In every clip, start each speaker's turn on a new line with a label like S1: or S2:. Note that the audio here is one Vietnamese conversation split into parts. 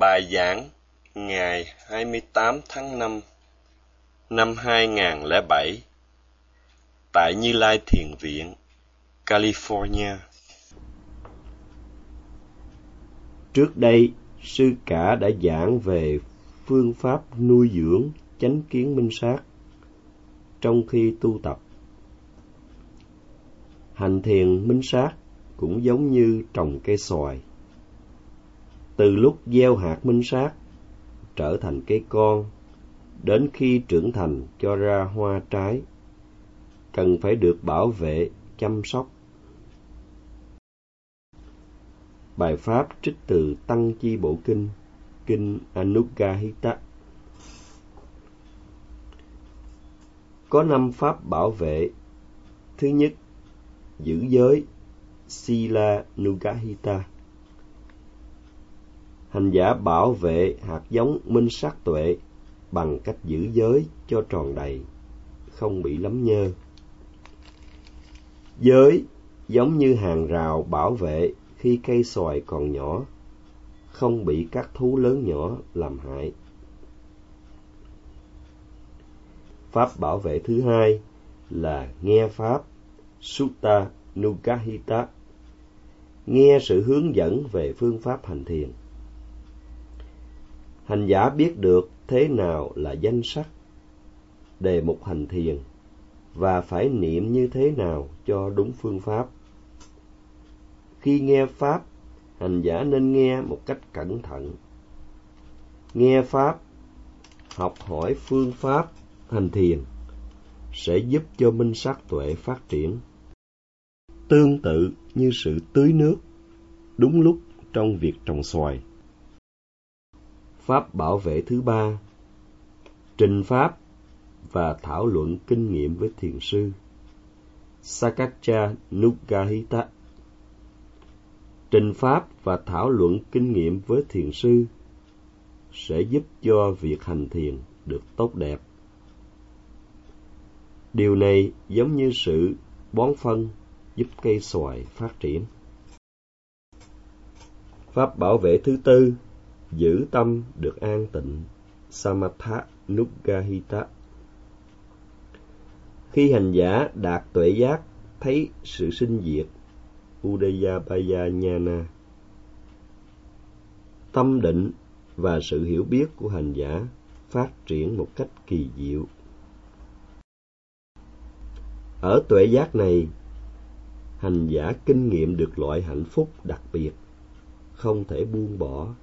S1: Bài giảng ngày 28 tháng 5 năm 2007 tại Như Lai Thiền Viện, California.
S2: Trước đây, sư cả đã giảng về phương pháp nuôi dưỡng chánh kiến minh sát trong khi tu tập. Hành thiền minh sát cũng giống như trồng cây xoài. Từ lúc gieo hạt minh sát trở thành cây con, đến khi trưởng thành cho ra hoa trái, cần phải được bảo vệ, chăm sóc. Bài pháp trích từ Tăng Chi Bộ Kinh, Kinh Anuggahita. Có năm pháp bảo vệ. Thứ nhất, giữ giới, Sila Nugahita. Hành giả bảo vệ hạt giống minh sát tuệ bằng cách giữ giới cho tròn đầy, không bị lấm nhơ. Giới giống như hàng rào bảo vệ khi cây xoài còn nhỏ, không bị các thú lớn nhỏ làm hại. Pháp bảo vệ thứ hai là nghe Pháp Sutta Nugahita, nghe sự hướng dẫn về phương pháp hành thiền. Hành giả biết được thế nào là danh sắc, đề mục hành thiền và phải niệm như thế nào cho đúng phương pháp. Khi nghe Pháp, hành giả nên nghe một cách cẩn thận. Nghe Pháp, học hỏi phương pháp hành thiền sẽ giúp cho minh sát tuệ phát triển. Tương tự như sự tưới nước đúng lúc trong việc trồng xoài. Pháp bảo vệ thứ ba Trình Pháp và thảo luận kinh nghiệm với thiền sư Sakaccha Nugahita Trình Pháp và thảo luận kinh nghiệm với thiền sư sẽ giúp cho việc hành thiền được tốt đẹp. Điều này giống như sự bón phân giúp cây xoài phát triển. Pháp bảo vệ thứ tư, giữ tâm được an tịnh, Samatha Nugahita. Khi hành giả đạt tuệ giác, thấy sự sinh diệt, Udayabaya Nhana, tâm định và sự hiểu biết của hành giả phát triển một cách kỳ diệu. Ở tuệ giác này, hành giả kinh nghiệm được loại hạnh phúc đặc biệt, không thể buông bỏ.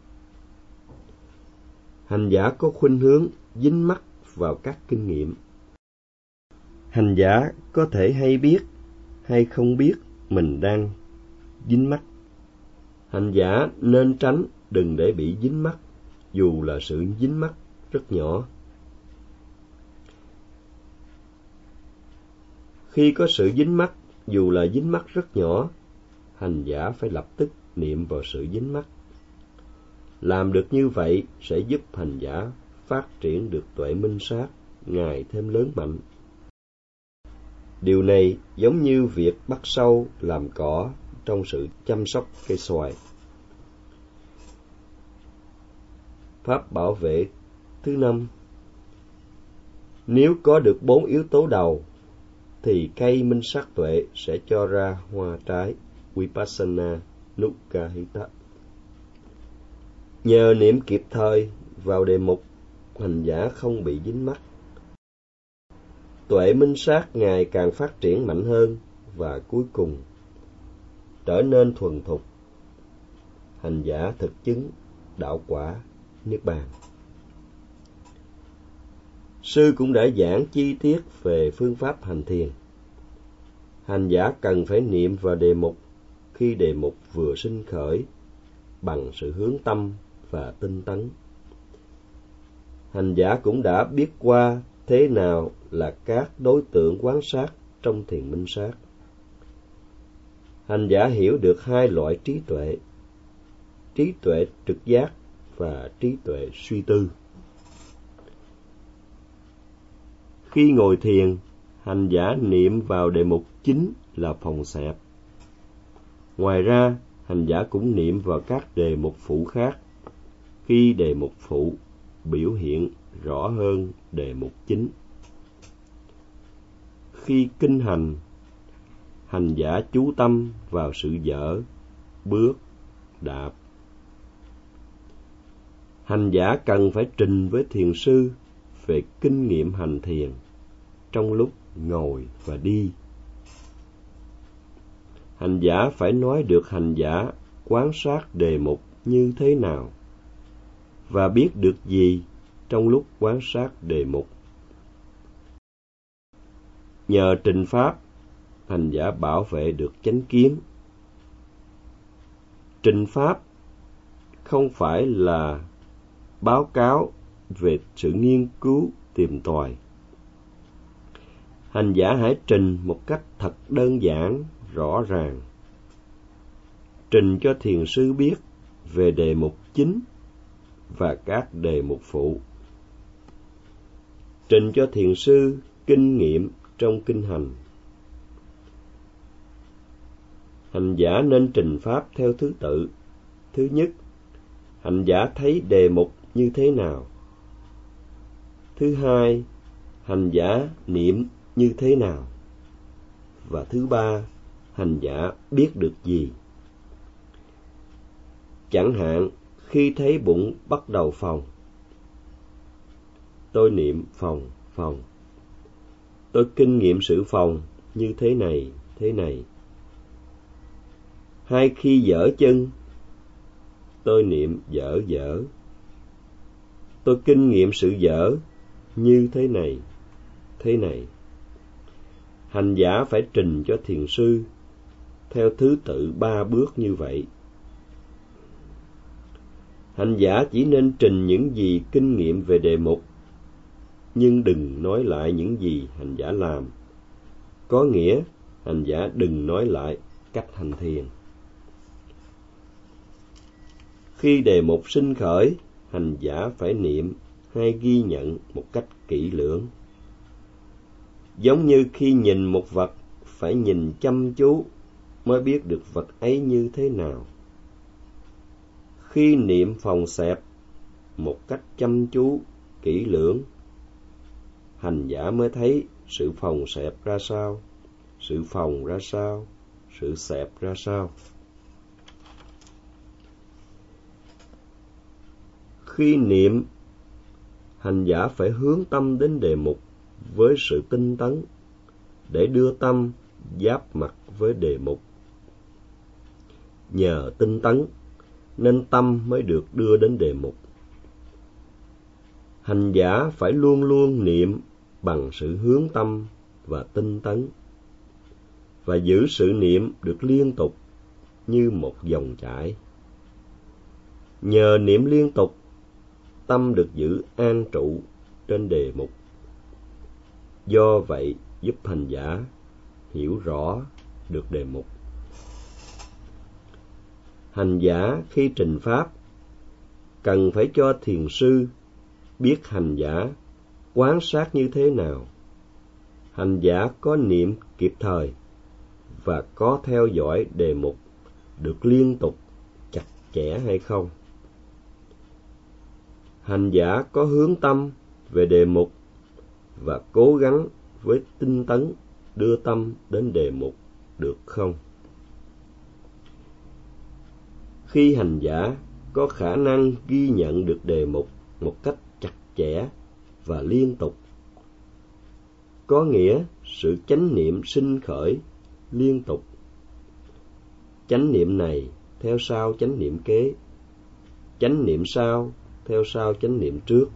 S2: Hành giả có khuynh hướng dính mắc vào các kinh nghiệm. Hành giả có thể hay biết hay không biết mình đang dính mắc. Hành giả nên tránh đừng để bị dính mắc, dù là sự dính mắc rất nhỏ. Khi có sự dính mắc, dù là dính mắc rất nhỏ, hành giả phải lập tức niệm vào sự dính mắc. Làm được như vậy sẽ giúp hành giả phát triển được tuệ minh sát ngày thêm lớn mạnh. Điều này giống như việc bắt sâu làm cỏ trong sự chăm sóc cây xoài. Pháp bảo vệ thứ năm Nếu có được bốn yếu tố đầu, thì cây minh sát tuệ sẽ cho ra hoa trái, Vipassana Nukkahita. Nhờ niệm kịp thời vào đề mục, hành giả không bị dính mắc. Tuệ minh sát ngày càng phát triển mạnh hơn và cuối cùng trở nên thuần thục. Hành giả thực chứng đạo quả Niết Bàn. Sư cũng đã giảng chi tiết về phương pháp hành thiền. Hành giả cần phải niệm vào đề mục khi đề mục vừa sinh khởi bằng sự hướng tâm và tinh tấn. Hành giả cũng đã biết qua thế nào là các đối tượng quán sát trong thiền minh sát. Hành giả hiểu được hai loại trí tuệ, trí tuệ trực giác và trí tuệ suy tư. Khi ngồi thiền, hành giả niệm vào đề mục chính là phòng xẹp. Ngoài ra, hành giả cũng niệm vào các đề mục phụ khác, khi đề mục phụ biểu hiện rõ hơn đề mục chính. Khi kinh hành, hành giả chú tâm vào sự dở, bước, đạp. Hành giả cần phải trình với thiền sư về kinh nghiệm hành thiền trong lúc ngồi và đi. Hành giả phải nói được hành giả quan sát đề mục như thế nào và biết được gì trong lúc quan sát đề mục. Nhờ trình pháp, hành giả bảo vệ được chánh kiến. Trình pháp không phải là báo cáo về sự nghiên cứu tìm tòi. Hành giả hãy trình một cách thật đơn giản, rõ ràng. Trình cho thiền sư biết về đề mục chính và các đề mục phụ. Trình cho thiền sư kinh nghiệm trong kinh hành. Hành giả nên trình pháp theo thứ tự. Thứ nhất, hành giả thấy đề mục như thế nào? Thứ hai, hành giả niệm như thế nào? Và thứ ba, hành giả biết được gì? Chẳng hạn, khi thấy bụng bắt đầu phòng, tôi niệm phòng, phòng. Tôi kinh nghiệm sự phòng như thế này, thế này. Hai khi dở chân, tôi niệm dở dở. Tôi kinh nghiệm sự dở như thế này, thế này. Hành giả phải trình cho thiền sư theo thứ tự ba bước như vậy. Hành giả chỉ nên trình những gì kinh nghiệm về đề mục, nhưng đừng nói lại những gì hành giả làm. Có nghĩa, hành giả đừng nói lại cách hành thiền. Khi đề mục sinh khởi, hành giả phải niệm hay ghi nhận một cách kỹ lưỡng. Giống như khi nhìn một vật, phải nhìn chăm chú mới biết được vật ấy như thế nào. Khi niệm phòng xẹp một cách chăm chú, kỹ lưỡng, hành giả mới thấy sự phòng xẹp ra sao, sự phòng ra sao, sự xẹp ra sao. Khi niệm, hành giả phải hướng tâm đến đề mục với sự tinh tấn để đưa tâm giáp mặt với đề mục. Nhờ tinh tấn nên tâm mới được đưa đến đề mục. Hành giả phải luôn luôn niệm bằng sự hướng tâm và tinh tấn và giữ sự niệm được liên tục như một dòng chảy. Nhờ niệm liên tục, tâm được giữ an trụ trên đề mục. Do vậy giúp hành giả hiểu rõ được đề mục. Hành giả khi trình pháp cần phải cho thiền sư biết hành giả quán sát như thế nào. Hành giả có niệm kịp thời và có theo dõi đề mục được liên tục, chặt chẽ hay không. Hành giả có hướng tâm về đề mục và cố gắng với tinh tấn đưa tâm đến đề mục được không? Khi hành giả có khả năng ghi nhận được đề mục một cách chặt chẽ và liên tục, có nghĩa sự chánh niệm sinh khởi liên tục. Chánh niệm này theo sau chánh niệm kế, chánh niệm sau theo sau chánh niệm trước,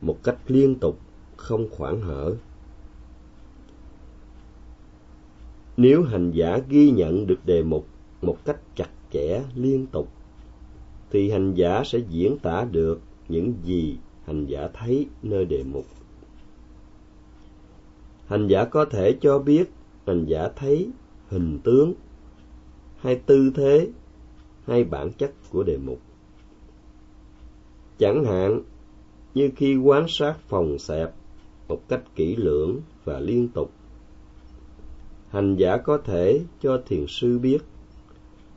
S2: một cách liên tục, không khoảng hở. Nếu hành giả ghi nhận được đề mục một cách chặt kẽ liên tục, thì hành giả sẽ diễn tả được những gì hành giả thấy nơi đề mục. Hành giả có thể cho biết hành giả thấy hình tướng hay tư thế hay bản chất của đề mục. Chẳng hạn như khi quan sát phòng xẹp một cách kỹ lưỡng và liên tục, hành giả có thể cho thiền sư biết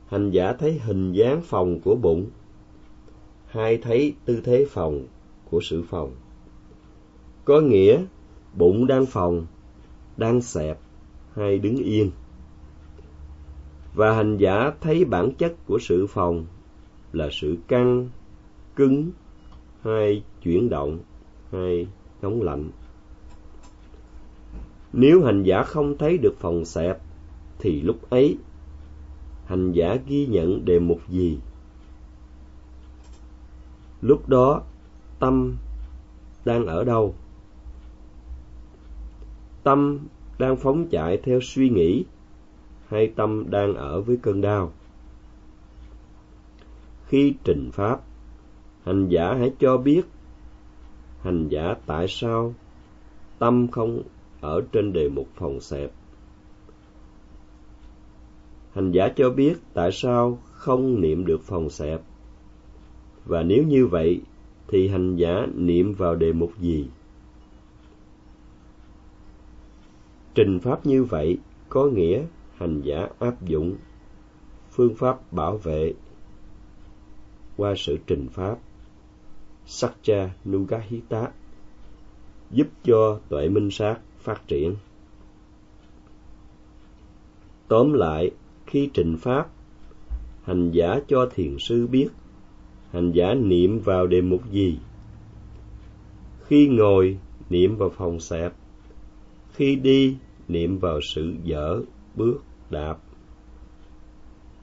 S2: hành giả thấy hình dáng phòng của bụng hay thấy tư thế phòng của sự phòng. Có nghĩa bụng đang phòng, đang xẹp hay đứng yên. Và hành giả thấy bản chất của sự phòng là sự căng, cứng hay chuyển động hay nóng lạnh. Nếu hành giả không thấy được phòng xẹp thì lúc ấy hành giả ghi nhận đề mục gì? Lúc đó tâm đang ở đâu? Tâm đang phóng chạy theo suy nghĩ hay tâm đang ở với cơn đau? Khi trình pháp, hành giả hãy cho biết hành giả tại sao tâm không ở trên đề mục phòng xẹp. Hành giả cho biết tại sao không niệm được phòng xẹp. Và nếu như vậy, thì hành giả niệm vào đề mục gì? Trình pháp như vậy có nghĩa hành giả áp dụng phương pháp bảo vệ qua sự trình pháp Satcha Nugahita giúp cho tuệ minh sát phát triển. Tóm lại, khi trình pháp, hành giả cho thiền sư biết hành giả niệm vào đề mục gì. Khi ngồi, niệm vào phòng xẹp. Khi đi, niệm vào sự dở, bước, đạp.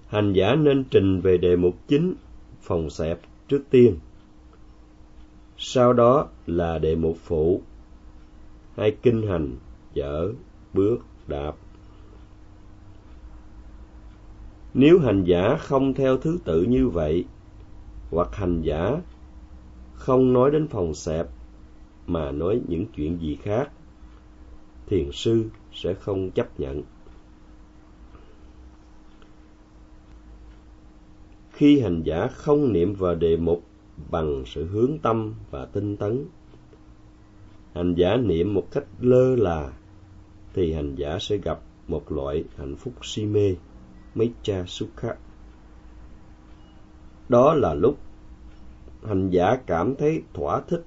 S2: Hành giả nên trình về đề mục chính, phòng xẹp trước tiên. Sau đó là đề mục phụ, hai kinh hành, dở, bước, đạp. Nếu hành giả không theo thứ tự như vậy, hoặc hành giả không nói đến phòng xẹp mà nói những chuyện gì khác, thiền sư sẽ không chấp nhận. Khi hành giả không niệm vào đề mục bằng sự hướng tâm và tinh tấn, hành giả niệm một cách lơ là, thì hành giả sẽ gặp một loại hạnh phúc si mê, Mitra Sukha. Đó là lúc hành giả cảm thấy thỏa thích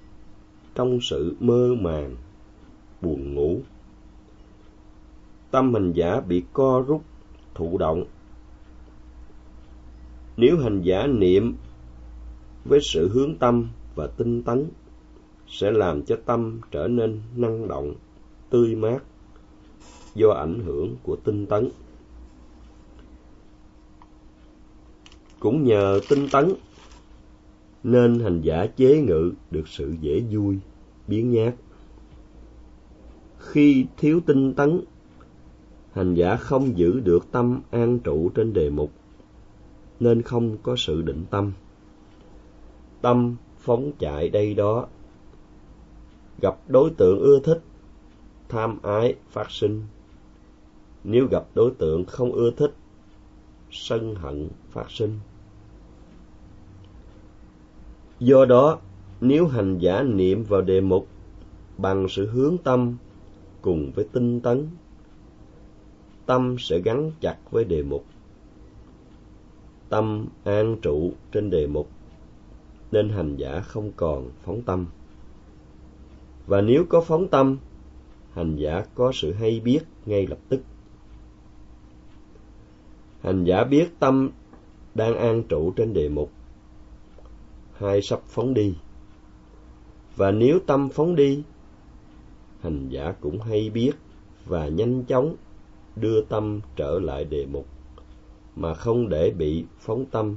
S2: trong sự mơ màng, buồn ngủ. Tâm hành giả bị co rút, thụ động. Nếu hành giả niệm với sự hướng tâm và tinh tấn, sẽ làm cho tâm trở nên năng động, tươi mát do ảnh hưởng của tinh tấn. Cũng nhờ tinh tấn nên hành giả chế ngự được sự dễ vui, biến nhát. Khi thiếu tinh tấn, hành giả không giữ được tâm an trụ trên đề mục, nên không có sự định tâm. Tâm phóng chạy đây đó, gặp đối tượng ưa thích, tham ái phát sinh. Nếu gặp đối tượng không ưa thích, sân hận phát sinh. Do đó, nếu hành giả niệm vào đề mục bằng sự hướng tâm cùng với tinh tấn, tâm sẽ gắn chặt với đề mục. Tâm an trụ trên đề mục, nên hành giả không còn phóng tâm. Và nếu có phóng tâm, hành giả có sự hay biết ngay lập tức. Hành giả biết tâm đang an trụ trên đề mục hai sắp phóng đi. Và nếu tâm phóng đi, hành giả cũng hay biết và nhanh chóng đưa tâm trở lại đề mục, mà không để bị phóng tâm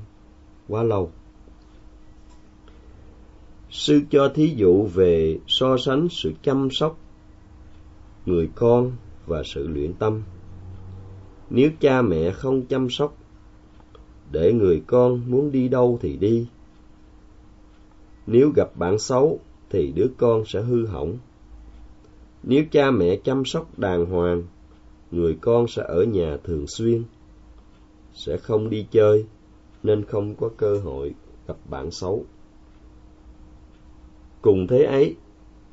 S2: quá lâu. Sư cho thí dụ về so sánh sự chăm sóc người con và sự luyện tâm. Nếu cha mẹ không chăm sóc, để người con muốn đi đâu thì đi, nếu gặp bạn xấu thì đứa con sẽ hư hỏng. Nếu cha mẹ chăm sóc đàng hoàng, người con sẽ ở nhà thường xuyên, sẽ không đi chơi nên không có cơ hội gặp bạn xấu. Cùng thế ấy,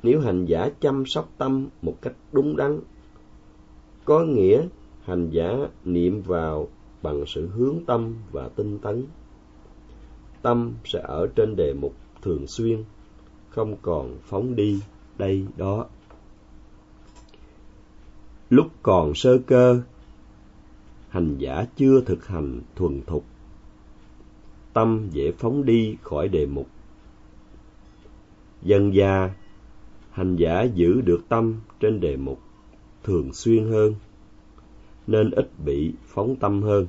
S2: nếu hành giả chăm sóc tâm một cách đúng đắn, có nghĩa hành giả niệm vào bằng sự hướng tâm và tinh tấn tâm sẽ ở trên đề mục thường xuyên, không còn phóng đi đây đó. Lúc còn sơ cơ, hành giả chưa thực hành thuần thục, tâm dễ phóng đi khỏi đề mục. Dần già, hành giả giữ được tâm trên đề mục thường xuyên hơn, nên ít bị phóng tâm hơn.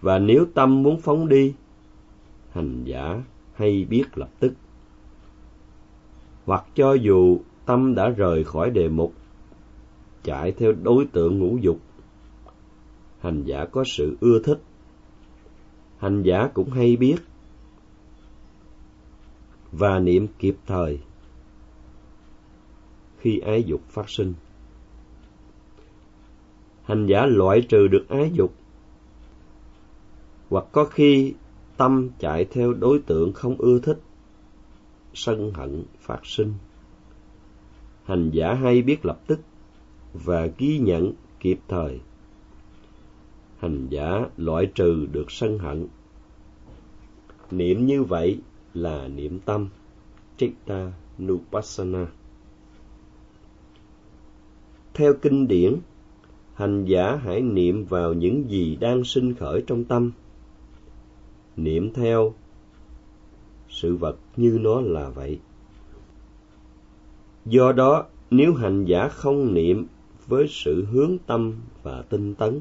S2: Và nếu tâm muốn phóng đi, hành giả hay biết lập tức. Hoặc cho dù tâm đã rời khỏi đề mục, chạy theo đối tượng ngũ dục, hành giả có sự ưa thích, hành giả cũng hay biết và niệm kịp thời khi ái dục phát sinh. Hành giả loại trừ được ái dục, hoặc có khi tâm chạy theo đối tượng không ưa thích, sân hận phát sinh. Hành giả hay biết lập tức và ghi nhận kịp thời. Hành giả loại trừ được sân hận. Niệm như vậy là niệm tâm, Chitta Nupassana. Theo kinh điển, hành giả hãy niệm vào những gì đang sinh khởi trong tâm. Niệm theo sự vật như nó là vậy. Do đó, nếu hành giả không niệm với sự hướng tâm và tinh tấn,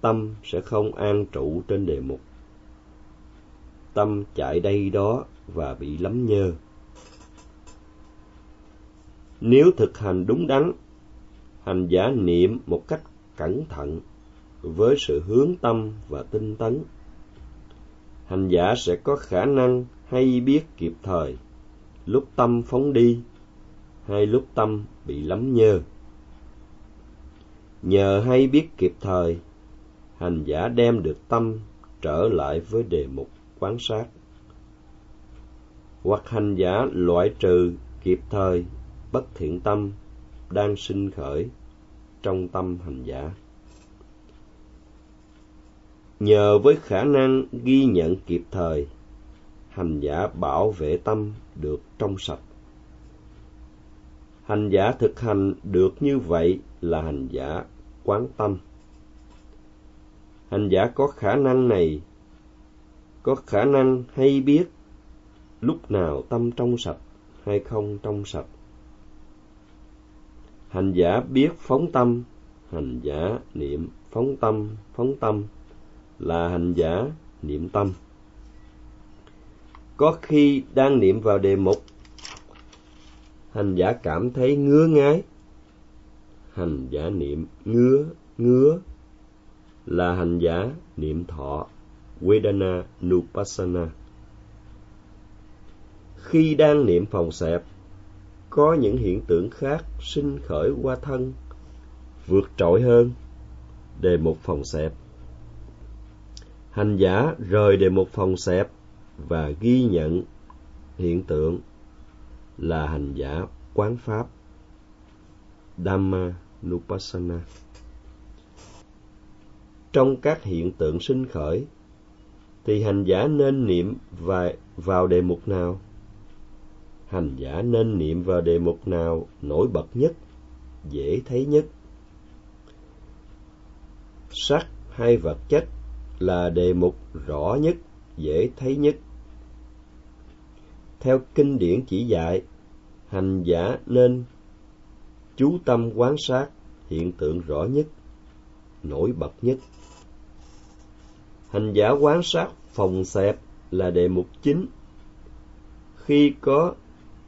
S2: tâm sẽ không an trụ trên đề mục. Tâm chạy đây đó và bị lắm nhơ. Nếu thực hành đúng đắn, hành giả niệm một cách cẩn thận với sự hướng tâm và tinh tấn, hành giả sẽ có khả năng hay biết kịp thời lúc tâm phóng đi hay lúc tâm bị lắm nhơ. Nhờ hay biết kịp thời, hành giả đem được tâm trở lại với đề mục quán sát. Hoặc hành giả loại trừ kịp thời bất thiện tâm đang sinh khởi trong tâm hành giả. Nhờ với khả năng ghi nhận kịp thời, hành giả bảo vệ tâm được trong sạch. Hành giả thực hành được như vậy là hành giả quán tâm. Hành giả có khả năng này, có khả năng hay biết lúc nào tâm trong sạch hay không trong sạch hành giả biết phóng tâm hành giả niệm phóng tâm phóng tâm là hành giả niệm tâm. Có khi đang niệm vào đề mục, hành giả cảm thấy ngứa ngái hành giả niệm ngứa ngứa là hành giả niệm thọ, vedana nupassana. Khi đang niệm phòng xẹp, có những hiện tượng khác sinh khởi qua thân, vượt trội hơn. Đề mục phòng xẹp hành giả rời đề một phòng xẹp và ghi nhận hiện tượng là hành giả quán pháp Dhamma Nupassana. Trong các hiện tượng sinh khởi, thì hành giả nên niệm và vào đề mục nào? hành giả nên niệm vào đề mục nào nổi bật nhất, dễ thấy nhất. Sắc hay vật chất là đề mục rõ nhất, dễ thấy nhất. Theo kinh điển chỉ dạy, hành giả nên chú tâm quán sát hiện tượng rõ nhất, nổi bật nhất. Hành giả quán sát phòng xẹp là đề mục chính. Khi có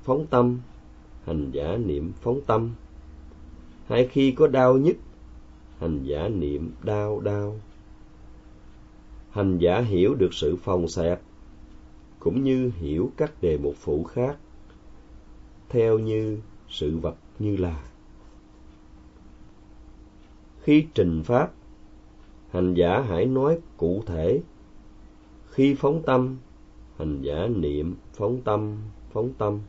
S2: phóng tâm, hành giả niệm phóng tâm. Hay khi có đau nhức, hành giả niệm đau đau. Hành giả hiểu được sự phòng xẹp, cũng như hiểu các đề mục phụ khác, theo như sự vật như là. Khi trình pháp, hành giả hãy nói cụ thể. Khi phóng tâm, hành giả niệm phóng tâm, phóng tâm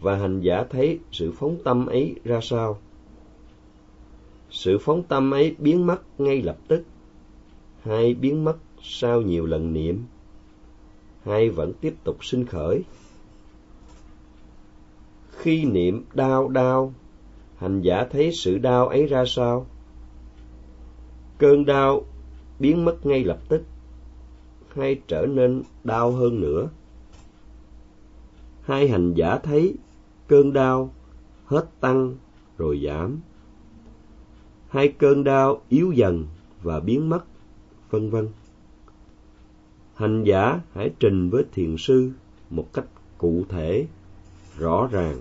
S2: và hành giả thấy sự phóng tâm ấy ra sao. Sự phóng tâm ấy biến mất ngay lập tức, hai biến mất sau nhiều lần niệm. Hai vẫn tiếp tục sinh khởi. Khi niệm đau đau, hành giả thấy sự đau ấy ra sao? Cơn đau biến mất ngay lập tức, hay trở nên đau hơn nữa? Hai hành giả thấy cơn đau hết tăng rồi giảm. Hai cơn đau yếu dần và biến mất vân vân. Hành giả hãy trình với thiền sư một cách cụ thể, rõ ràng.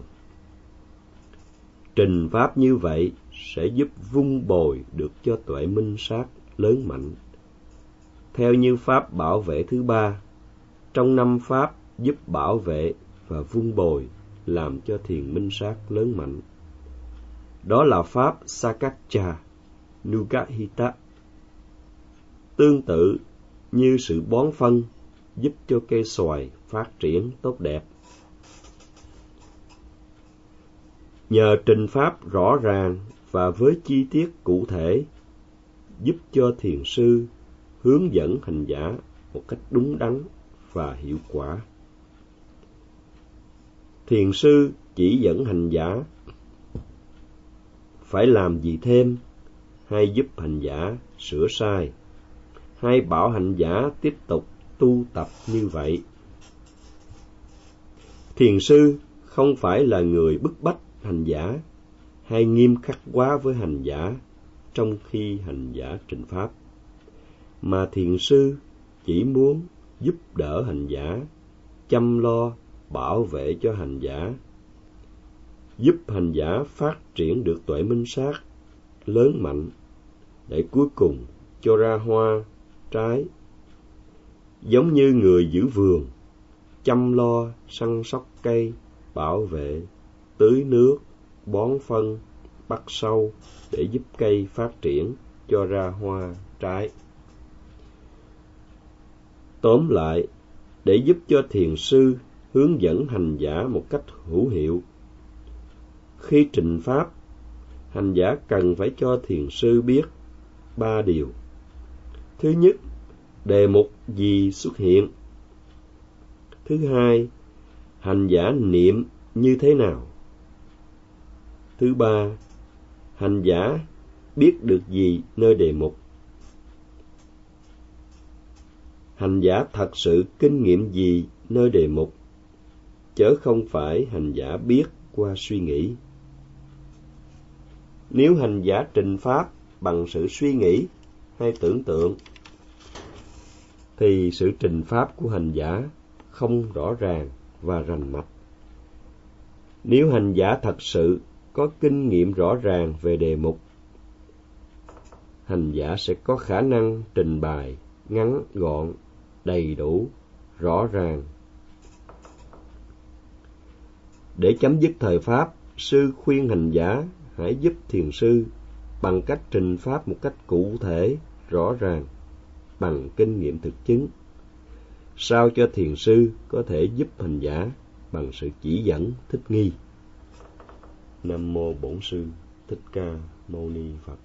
S2: Trình pháp như vậy sẽ giúp vun bồi được cho tuệ minh sát lớn mạnh. Theo như pháp bảo vệ thứ ba, trong năm pháp giúp bảo vệ và vun bồi làm cho thiền minh sát lớn mạnh. Đó là pháp sakaccha nugahita tương tự như sự bón phân giúp cho cây xoài phát triển tốt đẹp. Nhờ trình pháp rõ ràng và với chi tiết cụ thể, giúp cho thiền sư hướng dẫn hành giả một cách đúng đắn và hiệu quả. Thiền sư chỉ dẫn hành giả phải làm gì thêm hay giúp hành giả sửa sai hay bảo hành giả tiếp tục tu tập như vậy. Thiền sư không phải là người bức bách hành giả, hay nghiêm khắc quá với hành giả trong khi hành giả trình pháp, mà thiền sư chỉ muốn giúp đỡ hành giả, chăm lo, bảo vệ cho hành giả, giúp hành giả phát triển được tuệ minh sát lớn mạnh để cuối cùng cho ra hoa trái, giống như người giữ vườn, chăm lo săn sóc cây, bảo vệ, tưới nước, bón phân, bắt sâu để giúp cây phát triển cho ra hoa trái. Tóm lại, để giúp cho thiền sư hướng dẫn hành giả một cách hữu hiệu, khi trình pháp, hành giả cần phải cho thiền sư biết ba điều thứ nhất, đề mục gì xuất hiện? Thứ hai, hành giả niệm như thế nào? Thứ ba, hành giả biết được gì nơi đề mục? Hành giả thật sự kinh nghiệm gì nơi đề mục? Chớ không phải hành giả biết qua suy nghĩ. Nếu hành giả trình pháp bằng sự suy nghĩ hay tưởng tượng, thì sự trình pháp của hành giả không rõ ràng và rành mạch. Nếu hành giả thật sự có kinh nghiệm rõ ràng về đề mục, hành giả sẽ có khả năng trình bày ngắn, gọn, đầy đủ, rõ ràng. Để chấm dứt thời pháp, sư khuyên hành giả hãy giúp thiền sư bằng cách trình pháp một cách cụ thể rõ ràng bằng kinh nghiệm thực chứng. Sao cho thiền sư có thể giúp hành giả bằng sự chỉ dẫn, thích nghi? Nam mô bổn sư thích ca mâu ni phật.